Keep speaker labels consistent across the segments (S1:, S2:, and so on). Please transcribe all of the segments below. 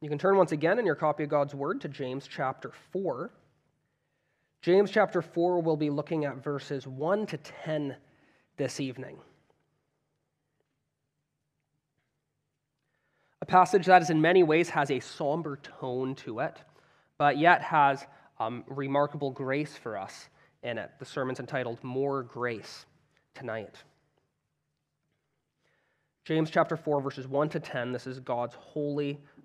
S1: You can turn once again in your copy of God's Word to James chapter 4. James chapter 4, we'll be looking at verses 1 to 10 this evening. A passage that is in many ways has a somber tone to it, but yet has um, remarkable grace for us in it. The sermon's entitled More Grace tonight. James chapter 4, verses 1 to 10. This is God's holy,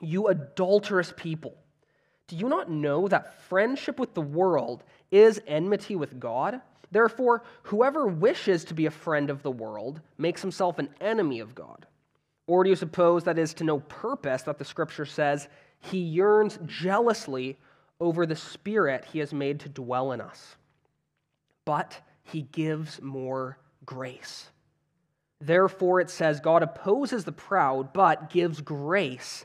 S1: You adulterous people, do you not know that friendship with the world is enmity with God? Therefore, whoever wishes to be a friend of the world makes himself an enemy of God. Or do you suppose that is to no purpose that the scripture says he yearns jealously over the spirit he has made to dwell in us? But he gives more grace. Therefore, it says, God opposes the proud, but gives grace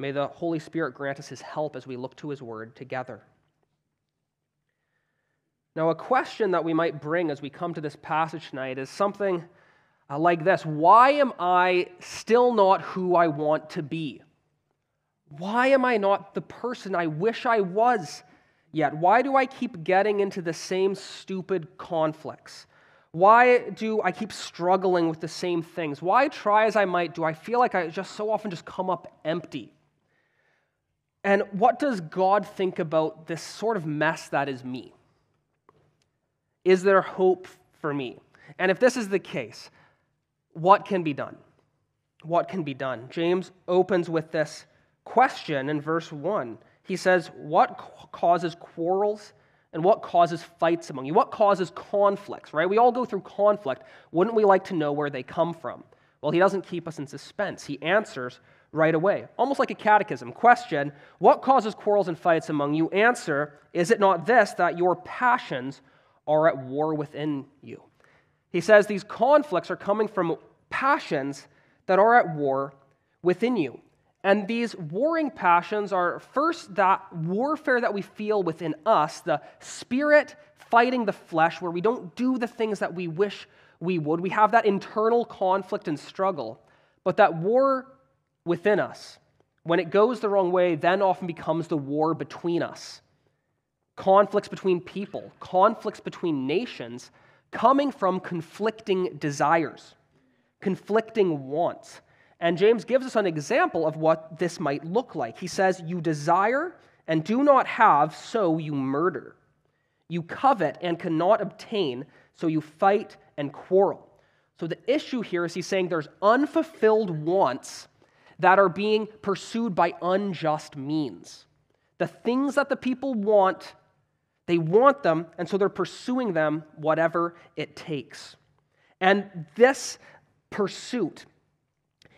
S1: May the Holy Spirit grant us his help as we look to his word together. Now, a question that we might bring as we come to this passage tonight is something uh, like this Why am I still not who I want to be? Why am I not the person I wish I was yet? Why do I keep getting into the same stupid conflicts? Why do I keep struggling with the same things? Why try as I might do I feel like I just so often just come up empty? And what does God think about this sort of mess that is me? Is there hope for me? And if this is the case, what can be done? What can be done? James opens with this question in verse 1. He says, What causes quarrels and what causes fights among you? What causes conflicts, right? We all go through conflict. Wouldn't we like to know where they come from? Well, he doesn't keep us in suspense. He answers right away, almost like a catechism. Question What causes quarrels and fights among you? Answer Is it not this, that your passions are at war within you? He says these conflicts are coming from passions that are at war within you. And these warring passions are first that warfare that we feel within us, the spirit fighting the flesh, where we don't do the things that we wish we would. We have that internal conflict and struggle. But that war within us, when it goes the wrong way, then often becomes the war between us. Conflicts between people, conflicts between nations, coming from conflicting desires, conflicting wants. And James gives us an example of what this might look like. He says, You desire and do not have, so you murder. You covet and cannot obtain, so you fight and quarrel. So the issue here is he's saying there's unfulfilled wants that are being pursued by unjust means. The things that the people want, they want them, and so they're pursuing them whatever it takes. And this pursuit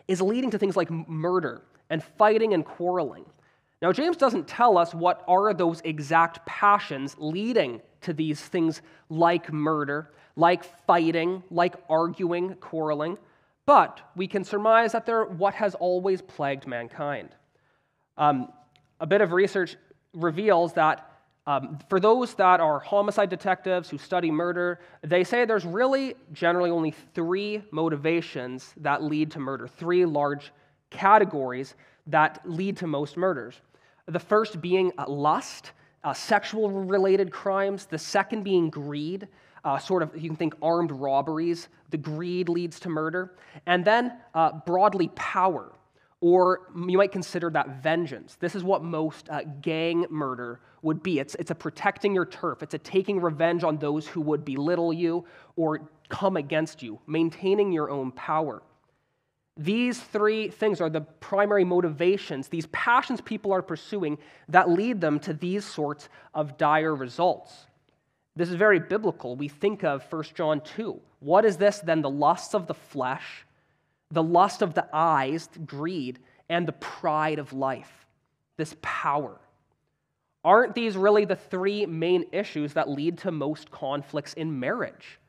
S1: is leading to things like murder and fighting and quarreling. Now, James doesn't tell us what are those exact passions leading to these things like murder, like fighting, like arguing, quarreling, but we can surmise that they're what has always plagued mankind. Um, a bit of research reveals that um, for those that are homicide detectives who study murder, they say there's really generally only three motivations that lead to murder, three large categories that lead to most murders. The first being uh, lust, uh, sexual related crimes, the second being greed, uh, sort of, you can think armed robberies, the greed leads to murder, and then uh, broadly power or you might consider that vengeance. This is what most uh, gang murder would be it's, it's a protecting your turf, it's a taking revenge on those who would belittle you or come against you, maintaining your own power. These three things are the primary motivations, these passions people are pursuing that lead them to these sorts of dire results. This is very biblical. We think of 1 John 2. What is this then? The lusts of the flesh, the lust of the eyes, greed, and the pride of life, this power. Aren't these really the three main issues that lead to most conflicts in marriage?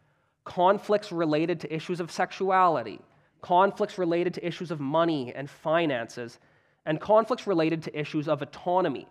S1: Conflicts related to issues of sexuality, conflicts related to issues of money and finances, and conflicts related to issues of autonomy,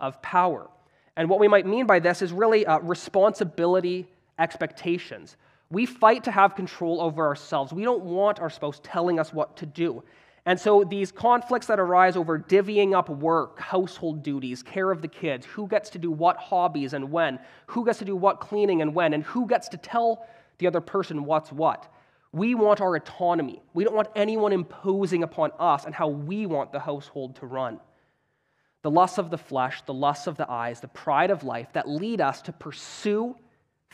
S1: of power. And what we might mean by this is really uh, responsibility expectations. We fight to have control over ourselves. We don't want our spouse telling us what to do. And so these conflicts that arise over divvying up work, household duties, care of the kids, who gets to do what hobbies and when, who gets to do what cleaning and when, and who gets to tell the other person what's what. We want our autonomy. We don't want anyone imposing upon us and how we want the household to run. The lusts of the flesh, the lusts of the eyes, the pride of life that lead us to pursue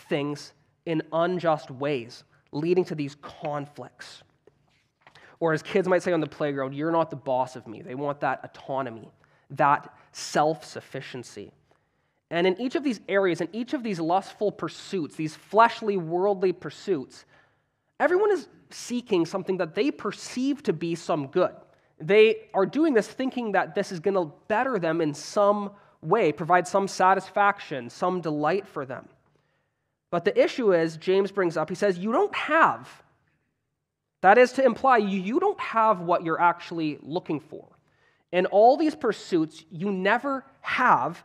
S1: things in unjust ways, leading to these conflicts. Or, as kids might say on the playground, you're not the boss of me. They want that autonomy, that self sufficiency. And in each of these areas, in each of these lustful pursuits, these fleshly, worldly pursuits, Everyone is seeking something that they perceive to be some good. They are doing this thinking that this is going to better them in some way, provide some satisfaction, some delight for them. But the issue is, James brings up, he says, you don't have. That is to imply you don't have what you're actually looking for. In all these pursuits, you never have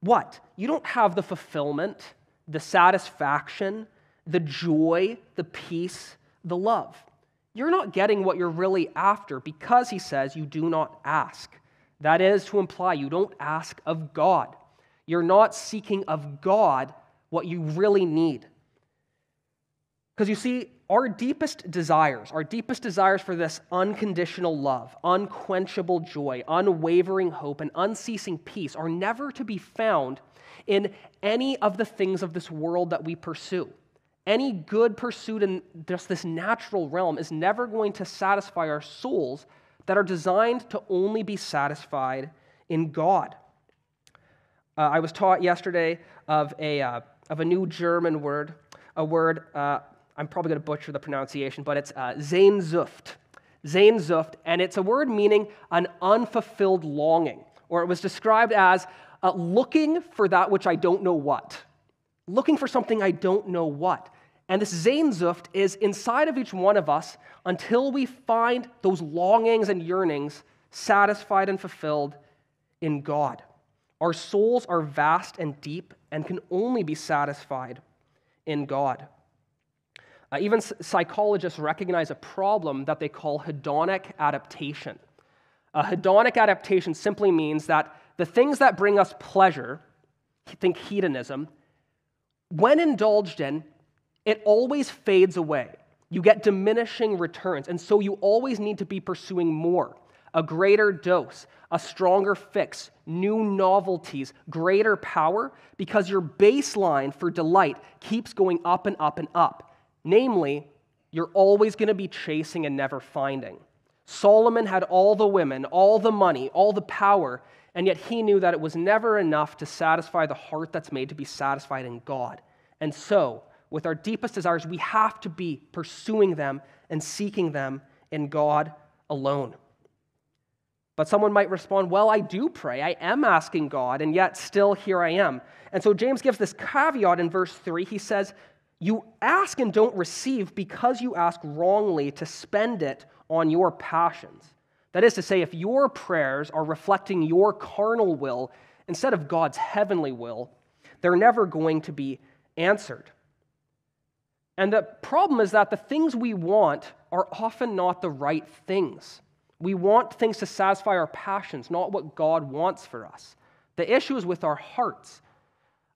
S1: what? You don't have the fulfillment, the satisfaction, the joy, the peace, the love. You're not getting what you're really after because he says you do not ask. That is to imply you don't ask of God. You're not seeking of God what you really need. Because you see, our deepest desires, our deepest desires for this unconditional love, unquenchable joy, unwavering hope, and unceasing peace are never to be found in any of the things of this world that we pursue. Any good pursuit in just this natural realm is never going to satisfy our souls that are designed to only be satisfied in God. Uh, I was taught yesterday of a, uh, of a new German word, a word, uh, I'm probably going to butcher the pronunciation, but it's uh, Sehnsucht. Sehnsucht, and it's a word meaning an unfulfilled longing, or it was described as uh, looking for that which I don't know what. Looking for something I don't know what. And this Sehnsucht is inside of each one of us until we find those longings and yearnings satisfied and fulfilled in God. Our souls are vast and deep and can only be satisfied in God. Uh, even psychologists recognize a problem that they call hedonic adaptation. A hedonic adaptation simply means that the things that bring us pleasure, think hedonism, when indulged in, it always fades away. You get diminishing returns. And so you always need to be pursuing more a greater dose, a stronger fix, new novelties, greater power, because your baseline for delight keeps going up and up and up. Namely, you're always going to be chasing and never finding. Solomon had all the women, all the money, all the power, and yet he knew that it was never enough to satisfy the heart that's made to be satisfied in God. And so, with our deepest desires, we have to be pursuing them and seeking them in God alone. But someone might respond, Well, I do pray. I am asking God, and yet still here I am. And so James gives this caveat in verse 3. He says, You ask and don't receive because you ask wrongly to spend it on your passions. That is to say, if your prayers are reflecting your carnal will instead of God's heavenly will, they're never going to be answered. And the problem is that the things we want are often not the right things. We want things to satisfy our passions, not what God wants for us. The issue is with our hearts.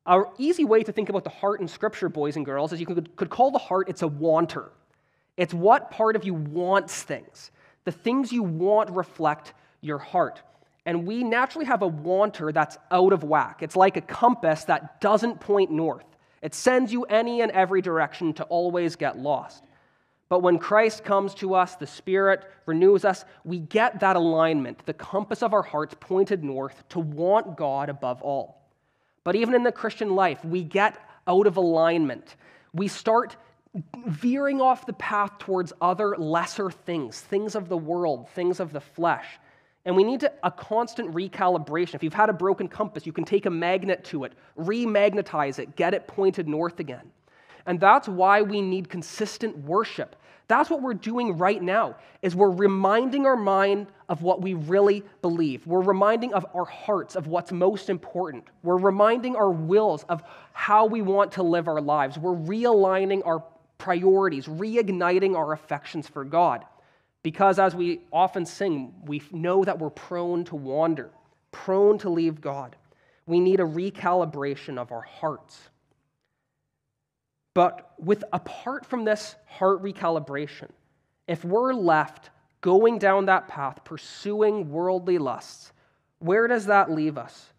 S1: An easy way to think about the heart in Scripture, boys and girls, is you could, could call the heart it's a wanter. It's what part of you wants things. The things you want reflect your heart. And we naturally have a wanter that's out of whack. It's like a compass that doesn't point north, it sends you any and every direction to always get lost. But when Christ comes to us, the Spirit renews us, we get that alignment, the compass of our hearts pointed north to want God above all. But even in the Christian life, we get out of alignment. We start veering off the path towards other lesser things, things of the world, things of the flesh. And we need to, a constant recalibration. If you've had a broken compass, you can take a magnet to it, remagnetize it, get it pointed north again. And that's why we need consistent worship. That's what we're doing right now is we're reminding our mind of what we really believe. We're reminding of our hearts of what's most important. We're reminding our wills of how we want to live our lives. We're realigning our priorities, reigniting our affections for God. Because as we often sing, we know that we're prone to wander, prone to leave God. We need a recalibration of our hearts. But with apart from this heart recalibration, if we're left going down that path, pursuing worldly lusts, where does that leave us?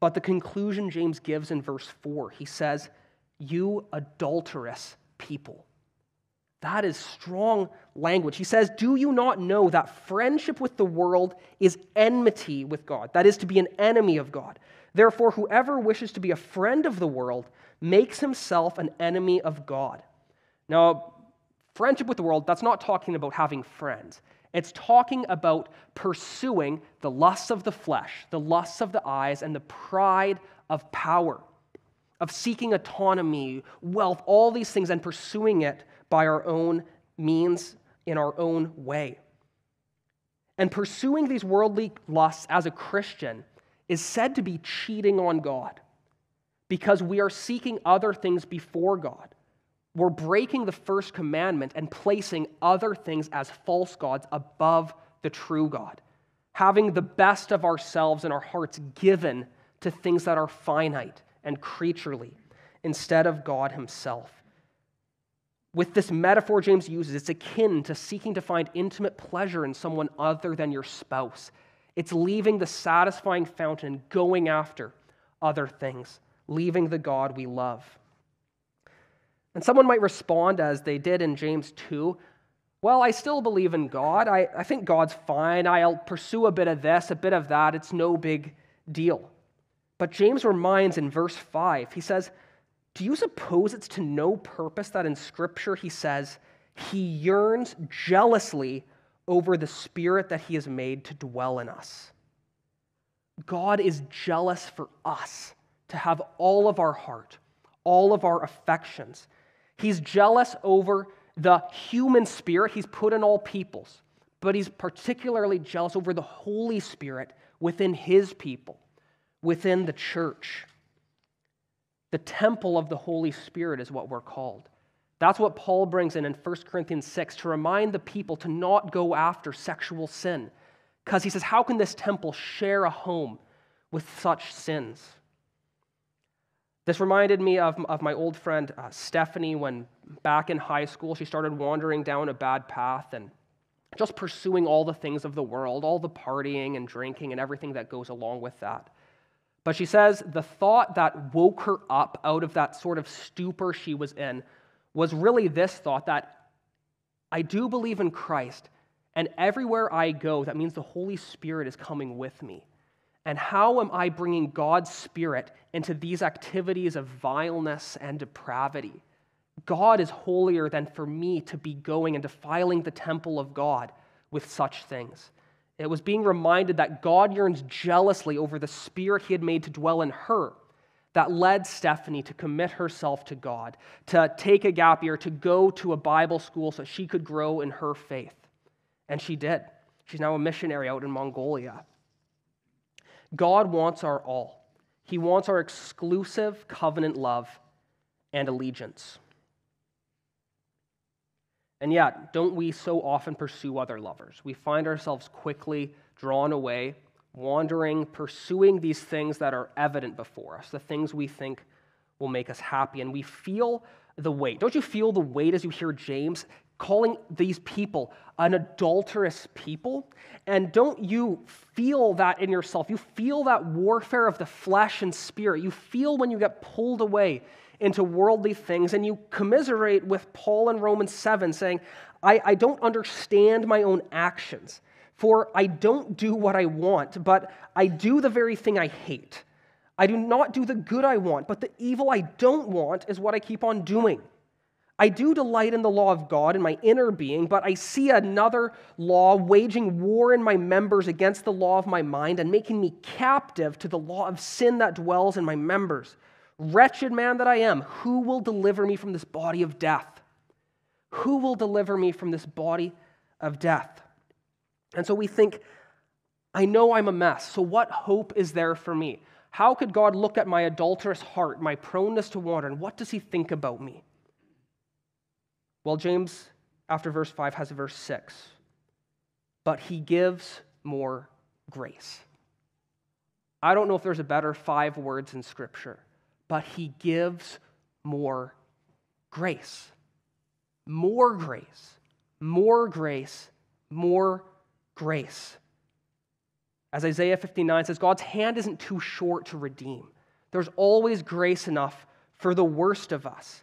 S1: But the conclusion James gives in verse 4, he says, You adulterous people. That is strong language. He says, Do you not know that friendship with the world is enmity with God? That is to be an enemy of God. Therefore, whoever wishes to be a friend of the world makes himself an enemy of God. Now, friendship with the world, that's not talking about having friends. It's talking about pursuing the lusts of the flesh, the lusts of the eyes, and the pride of power, of seeking autonomy, wealth, all these things, and pursuing it by our own means, in our own way. And pursuing these worldly lusts as a Christian is said to be cheating on God because we are seeking other things before God. We're breaking the first commandment and placing other things as false gods above the true God, having the best of ourselves and our hearts given to things that are finite and creaturely instead of God Himself. With this metaphor James uses, it's akin to seeking to find intimate pleasure in someone other than your spouse. It's leaving the satisfying fountain going after other things leaving the God we love. And someone might respond, as they did in James 2, well, I still believe in God. I, I think God's fine. I'll pursue a bit of this, a bit of that. It's no big deal. But James reminds in verse 5, he says, Do you suppose it's to no purpose that in Scripture he says, He yearns jealously over the Spirit that He has made to dwell in us? God is jealous for us to have all of our heart, all of our affections. He's jealous over the human spirit he's put in all peoples, but he's particularly jealous over the Holy Spirit within his people, within the church. The temple of the Holy Spirit is what we're called. That's what Paul brings in in 1 Corinthians 6 to remind the people to not go after sexual sin. Because he says, How can this temple share a home with such sins? This reminded me of, of my old friend uh, Stephanie when back in high school she started wandering down a bad path and just pursuing all the things of the world, all the partying and drinking and everything that goes along with that. But she says the thought that woke her up out of that sort of stupor she was in was really this thought that I do believe in Christ, and everywhere I go, that means the Holy Spirit is coming with me. And how am I bringing God's Spirit into these activities of vileness and depravity? God is holier than for me to be going and defiling the temple of God with such things. It was being reminded that God yearns jealously over the spirit he had made to dwell in her that led Stephanie to commit herself to God, to take a gap year, to go to a Bible school so she could grow in her faith. And she did. She's now a missionary out in Mongolia. God wants our all. He wants our exclusive covenant love and allegiance. And yet, don't we so often pursue other lovers? We find ourselves quickly drawn away, wandering, pursuing these things that are evident before us, the things we think will make us happy. And we feel the weight. Don't you feel the weight as you hear James calling these people an adulterous people. And don't you feel that in yourself? You feel that warfare of the flesh and spirit. You feel when you get pulled away into worldly things, and you commiserate with Paul in Romans 7, saying, I, I don't understand my own actions, for I don't do what I want, but I do the very thing I hate. I do not do the good I want, but the evil I don't want is what I keep on doing. I do delight in the law of God in my inner being, but I see another law waging war in my members against the law of my mind and making me captive to the law of sin that dwells in my members. Wretched man that I am, who will deliver me from this body of death? Who will deliver me from this body of death? And so we think, I know I'm a mess, so what hope is there for me? How could God look at my adulterous heart, my proneness to wander, and what does he think about me? Well, James, after verse 5, has verse 6. But he gives more grace. I don't know if there's a better five words in Scripture, but he gives more grace. More grace. More grace. More grace. As Isaiah 59 says, God's hand isn't too short to redeem. There's always grace enough for the worst of us.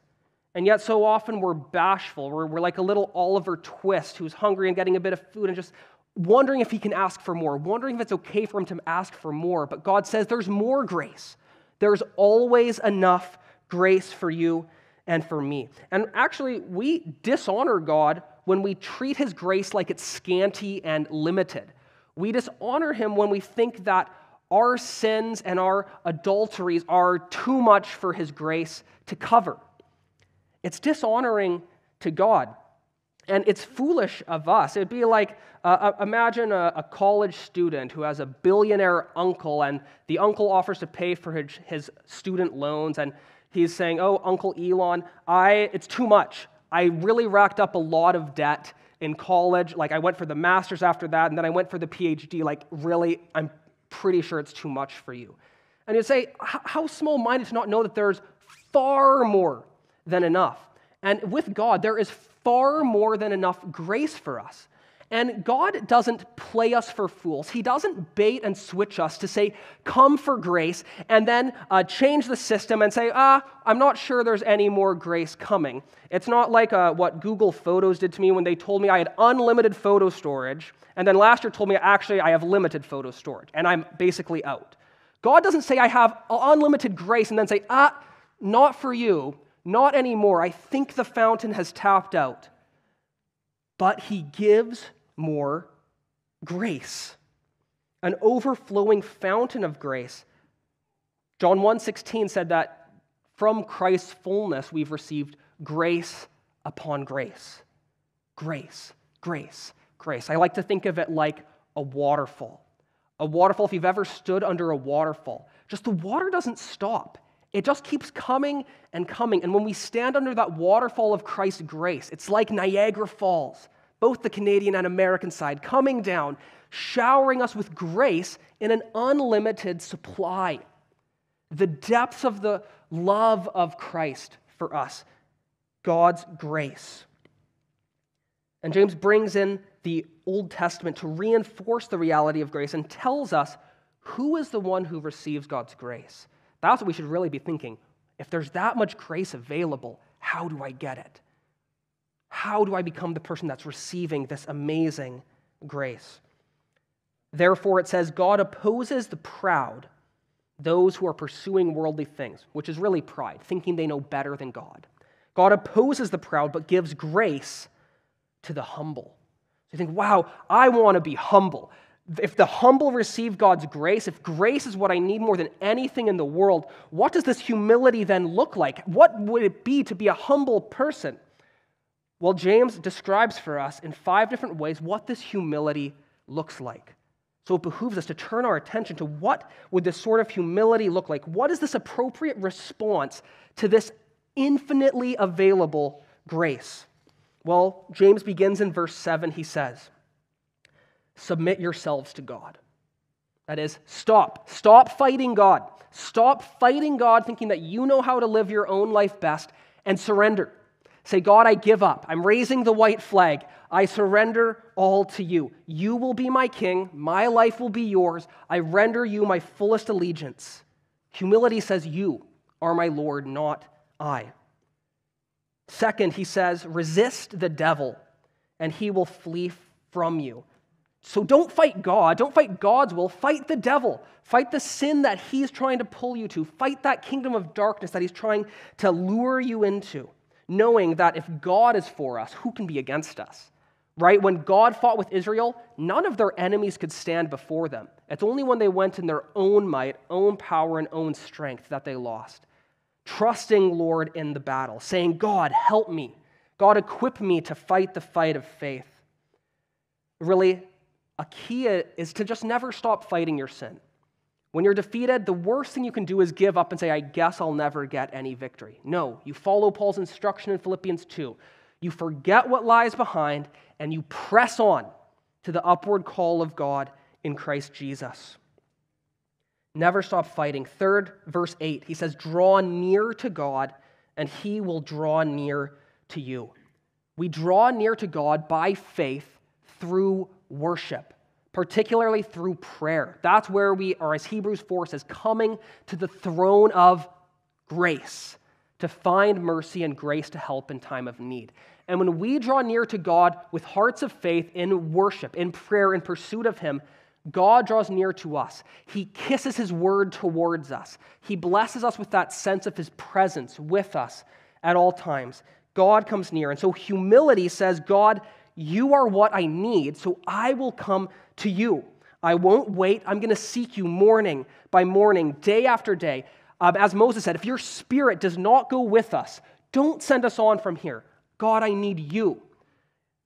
S1: And yet, so often we're bashful. We're, we're like a little Oliver Twist who's hungry and getting a bit of food and just wondering if he can ask for more, wondering if it's okay for him to ask for more. But God says there's more grace. There's always enough grace for you and for me. And actually, we dishonor God when we treat his grace like it's scanty and limited. We dishonor him when we think that our sins and our adulteries are too much for his grace to cover. It's dishonoring to God. And it's foolish of us. It'd be like uh, uh, imagine a, a, college student who has a billionaire uncle, and the uncle offers to pay for his, his student loans, and he's saying, "Oh, Uncle Elon, I it's too much. I really racked up a lot of debt in college. Like I went for the master's after that, and then I went for the PhD. Like really, I'm pretty sure it's too much for you." And you'd say, "How small-minded to not know that there's far more than enough. And with God, there is far more than enough grace for us. And God doesn't play us for fools. He doesn't bait and switch us to say, come for grace, and then uh, change the system and say, ah, I'm not sure there's any more grace coming. It's not like uh, what Google Photos did to me when they told me I had unlimited photo storage, and then last year told me actually I have limited photo storage, and I'm basically out. God doesn't say I have unlimited grace and then say, ah, not for you. Not anymore. I think the fountain has tapped out. But he gives more grace. An overflowing fountain of grace. John 1:16 said that from Christ's fullness we've received grace upon grace. Grace, grace, grace. I like to think of it like a waterfall. A waterfall, if you've ever stood under a waterfall, just the water doesn't stop. It just keeps coming and coming. And when we stand under that waterfall of Christ's grace, it's like Niagara Falls, both the Canadian and American side, coming down, showering us with grace in an unlimited supply. The depths of the love of Christ for us, God's grace. And James brings in the Old Testament to reinforce the reality of grace and tells us who is the one who receives God's grace. That's what we should really be thinking. If there's that much grace available, how do I get it? How do I become the person that's receiving this amazing grace? Therefore, it says, God opposes the proud, those who are pursuing worldly things, which is really pride, thinking they know better than God. God opposes the proud, but gives grace to the humble. So you think, wow, I want to be humble if the humble receive God's grace, if grace is what I need more than anything in the world, what does this humility then look like? What would it be to be a humble person? Well, James describes for us in five different ways what this humility looks like. So it behooves us to turn our attention to what would this sort of humility look like? What is this appropriate response to this infinitely available grace? Well, James begins in verse 7. He says, submit yourselves to God. That is, stop. Stop fighting God. Stop fighting God thinking that you know how to live your own life best and surrender. Say, God, I give up. I'm raising the white flag. I surrender all to you. You will be my king. My life will be yours. I render you my fullest allegiance. Humility says, You are my Lord, not I. Second, he says, resist the devil, and he will flee from you. So don't fight God. Don't fight God's will. Fight the devil. Fight the sin that he's trying to pull you to. Fight that kingdom of darkness that he's trying to lure you into, knowing that if God is for us, who can be against us? Right? When God fought with Israel, none of their enemies could stand before them. It's only when they went in their own might, own power, and own strength that they lost. Trusting Lord in the battle, saying, God, help me. God, equip me to fight the fight of faith. Really, a key is to just never stop fighting your sin. When you're defeated, the worst thing you can do is give up and say, I guess I'll never get any victory. No, you follow Paul's instruction in Philippians 2. You forget what lies behind and you press on to the upward call of God in Christ Jesus. Never stop fighting. Third, verse 8, he says, Draw near to God, and he will draw near to you. We draw near to God by faith through worship, particularly through prayer. That's where we are, as Hebrews 4 says, coming to the throne of grace to find mercy and grace to help in time of need. And when we draw near to God with hearts of faith in worship, in prayer, in pursuit of Him, God draws near to us. He kisses His word towards us. He blesses us with that sense of His presence with us at all times. God comes near. And so humility says, God, you are what I need, so I will come to you. I won't wait. I'm going to seek you morning by morning, day after day. Um, as Moses said, if your spirit does not go with us, don't send us on from here. God, I need you.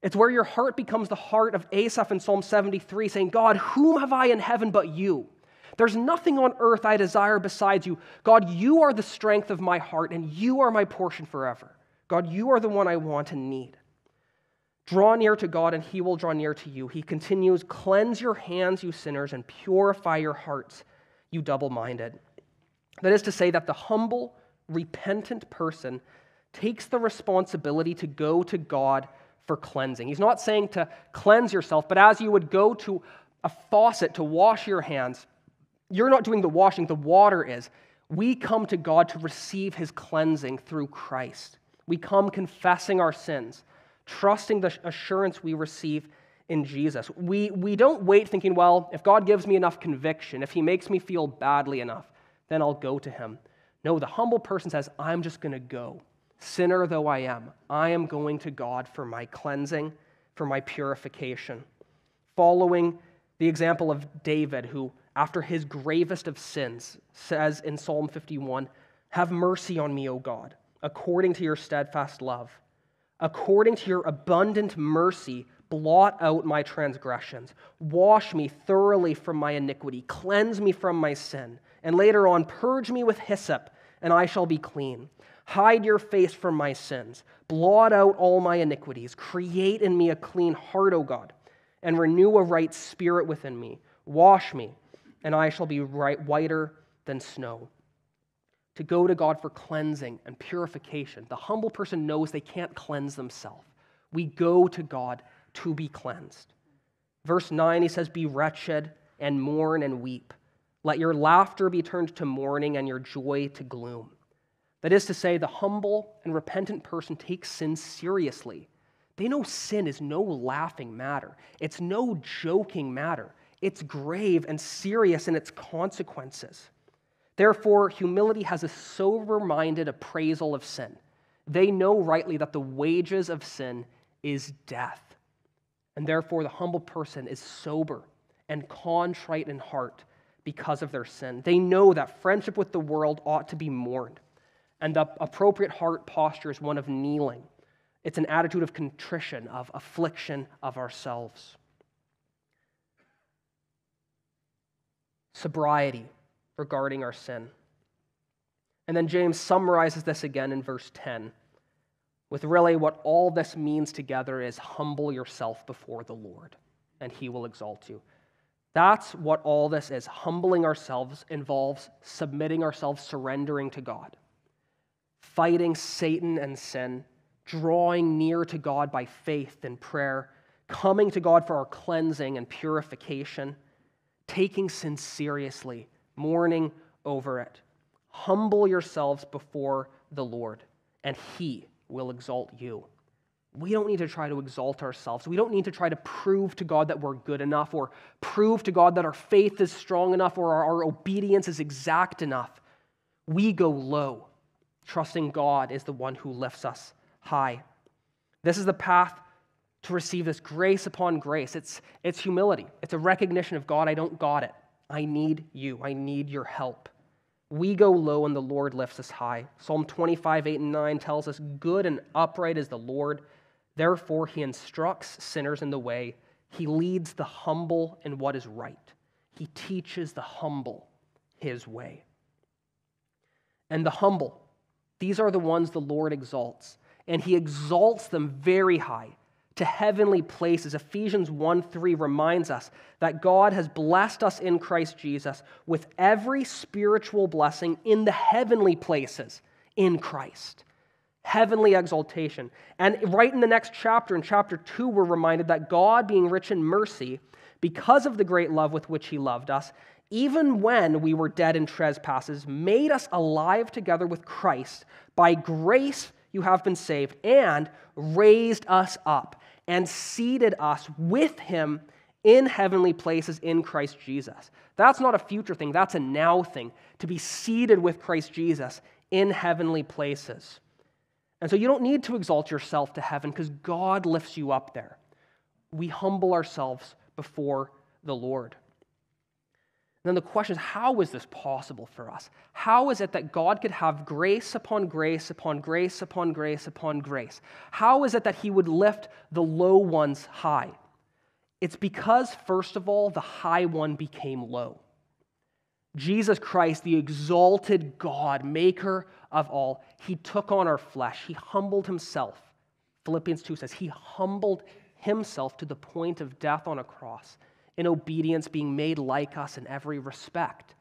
S1: It's where your heart becomes the heart of Asaph in Psalm 73, saying, God, whom have I in heaven but you? There's nothing on earth I desire besides you. God, you are the strength of my heart, and you are my portion forever. God, you are the one I want and need. Draw near to God, and he will draw near to you. He continues, Cleanse your hands, you sinners, and purify your hearts, you double minded. That is to say, that the humble, repentant person takes the responsibility to go to God for cleansing. He's not saying to cleanse yourself, but as you would go to a faucet to wash your hands, you're not doing the washing, the water is. We come to God to receive his cleansing through Christ. We come confessing our sins trusting the assurance we receive in Jesus. We, we don't wait thinking, well, if God gives me enough conviction, if he makes me feel badly enough, then I'll go to him. No, the humble person says, I'm just going to go. Sinner though I am, I am going to God for my cleansing, for my purification. Following the example of David, who, after his gravest of sins, says in Psalm 51 Have mercy on me, O God, according to your steadfast love According to your abundant mercy, blot out my transgressions. Wash me thoroughly from my iniquity. Cleanse me from my sin. And later on, purge me with hyssop, and I shall be clean. Hide your face from my sins. Blot out all my iniquities. Create in me a clean heart, O God, and renew a right spirit within me. Wash me, and I shall be right, whiter than snow to go to God for cleansing and purification. The humble person knows they can't cleanse themselves. We go to God to be cleansed. Verse 9, he says, Be wretched and mourn and weep. Let your laughter be turned to mourning and your joy to gloom. That is to say, the humble and repentant person takes sin seriously. They know sin is no laughing matter, it's no joking matter. It's grave and serious in its consequences. Therefore, humility has a sober minded appraisal of sin. They know rightly that the wages of sin is death. And therefore, the humble person is sober and contrite in heart because of their sin. They know that friendship with the world ought to be mourned. And the appropriate heart posture is one of kneeling. It's an attitude of contrition, of affliction of ourselves. Sobriety regarding our sin. And then James summarizes this again in verse 10 with really what all this means together is humble yourself before the Lord, and he will exalt you. That's what all this is. Humbling ourselves involves submitting ourselves, surrendering to God, fighting Satan and sin, drawing near to God by faith and prayer, coming to God for our cleansing and purification, taking sin seriously, mourning over it. Humble yourselves before the Lord, and He will exalt you. We don't need to try to exalt ourselves. We don't need to try to prove to God that we're good enough or prove to God that our faith is strong enough or our, obedience is exact enough. We go low, trusting God is the one who lifts us high. This is the path to receive this grace upon grace. It's, it's humility, it's a recognition of God, I don't got it. I need you, I need your help. We go low and the Lord lifts us high. Psalm 25, 8 and 9 tells us, Good and upright is the Lord. Therefore, he instructs sinners in the way. He leads the humble in what is right. He teaches the humble his way. And the humble, these are the ones the Lord exalts. And he exalts them very high to heavenly places. Ephesians 1 3 reminds us that God has blessed us in Christ Jesus with every spiritual blessing in the heavenly places in Christ heavenly exaltation. And right in the next chapter, in chapter 2, we're reminded that God, being rich in mercy, because of the great love with which he loved us, even when we were dead in trespasses, made us alive together with Christ. By grace you have been saved, and raised us up, and seated us with him in heavenly places in Christ Jesus. That's not a future thing, that's a now thing, to be seated with Christ Jesus in heavenly places. And so you don't need to exalt yourself to heaven because God lifts you up there. We humble ourselves before the Lord. Then the question is how is this possible for us? How is it that God could have grace upon grace upon grace upon grace upon grace? How is it that He would lift the low ones high? It's because, first of all, the high one became low. Jesus Christ, the exalted God, maker of all, he took on our flesh. He humbled himself. Philippians 2 says, He humbled himself to the point of death on a cross, in obedience, being made like us in every respect.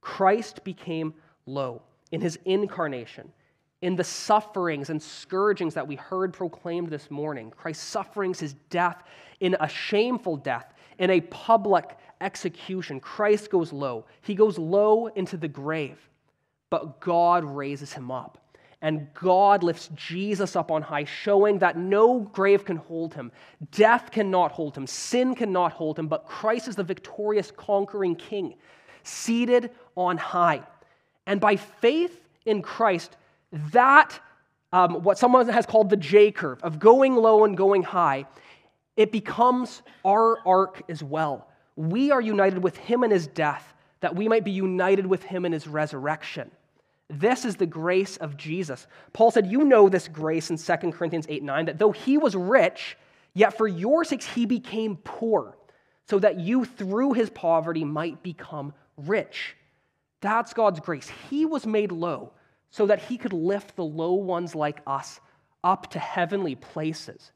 S1: Christ became low in his incarnation, in the sufferings and scourgings that we heard proclaimed this morning. Christ's sufferings, his death, in a shameful death, in a public execution, Christ goes low. He goes low into the grave, but God raises him up. And God lifts Jesus up on high, showing that no grave can hold him, death cannot hold him, sin cannot hold him, but Christ is the victorious, conquering king, seated on high. And by faith in Christ, that, um, what someone has called the J curve of going low and going high, it becomes our arc as well we are united with him in his death, that we might be united with him in his resurrection. This is the grace of Jesus. Paul said, You know this grace in 2 Corinthians 8 9, that though he was rich, yet for your sakes he became poor, so that you through his poverty might become rich. That's God's grace. He was made low so that he could lift the low ones like us up to heavenly places.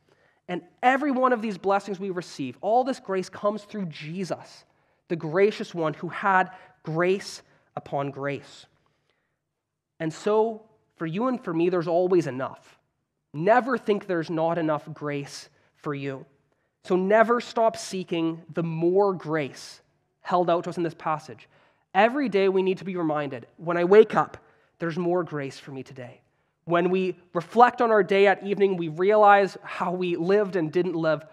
S1: And every one of these blessings we receive, all this grace comes through Jesus, the gracious one who had grace upon grace. And so, for you and for me, there's always enough. Never think there's not enough grace for you. So, never stop seeking the more grace held out to us in this passage. Every day we need to be reminded when I wake up, there's more grace for me today. When we reflect on our day at evening, we realize how we lived and didn't live,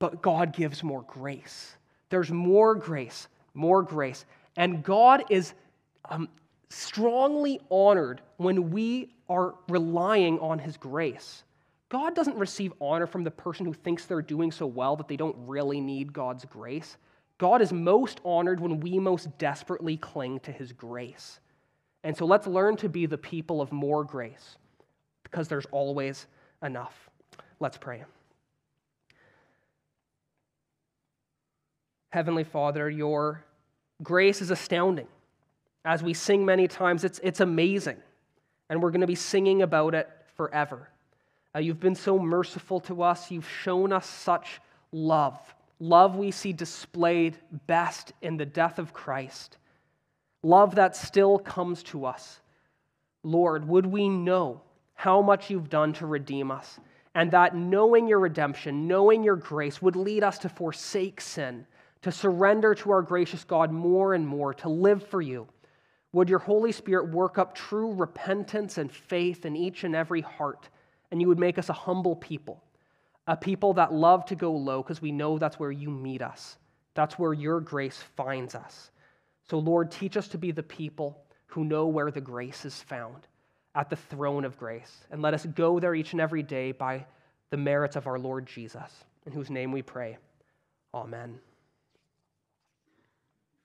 S1: but God gives more grace. There's more grace, more grace. And God is um, strongly honored when we are relying on His grace. God doesn't receive honor from the person who thinks they're doing so well that they don't really need God's grace. God is most honored when we most desperately cling to His grace. And so let's learn to be the people of more grace because there's always enough. Let's pray. Heavenly Father, your grace is astounding. As we sing many times, it's, it's amazing. And we're going to be singing about it forever. Uh, you've been so merciful to us. You've shown us such love. Love we see displayed best in the death of Christ love that still comes to us. Lord, would we know how much you've done to redeem us, and that knowing your redemption, knowing your grace, would lead us to forsake sin, to surrender to our gracious God more and more, to live for you. Would your Holy Spirit work up true repentance and faith in each and every heart, and you would make us a humble people, a people that love to go low because we know that's where you meet us. That's where your grace finds us. So, Lord, teach us to be the people who know where the grace is found at the throne of grace. And let us go there each and every day by the merits of our Lord Jesus, in whose name we pray. Amen.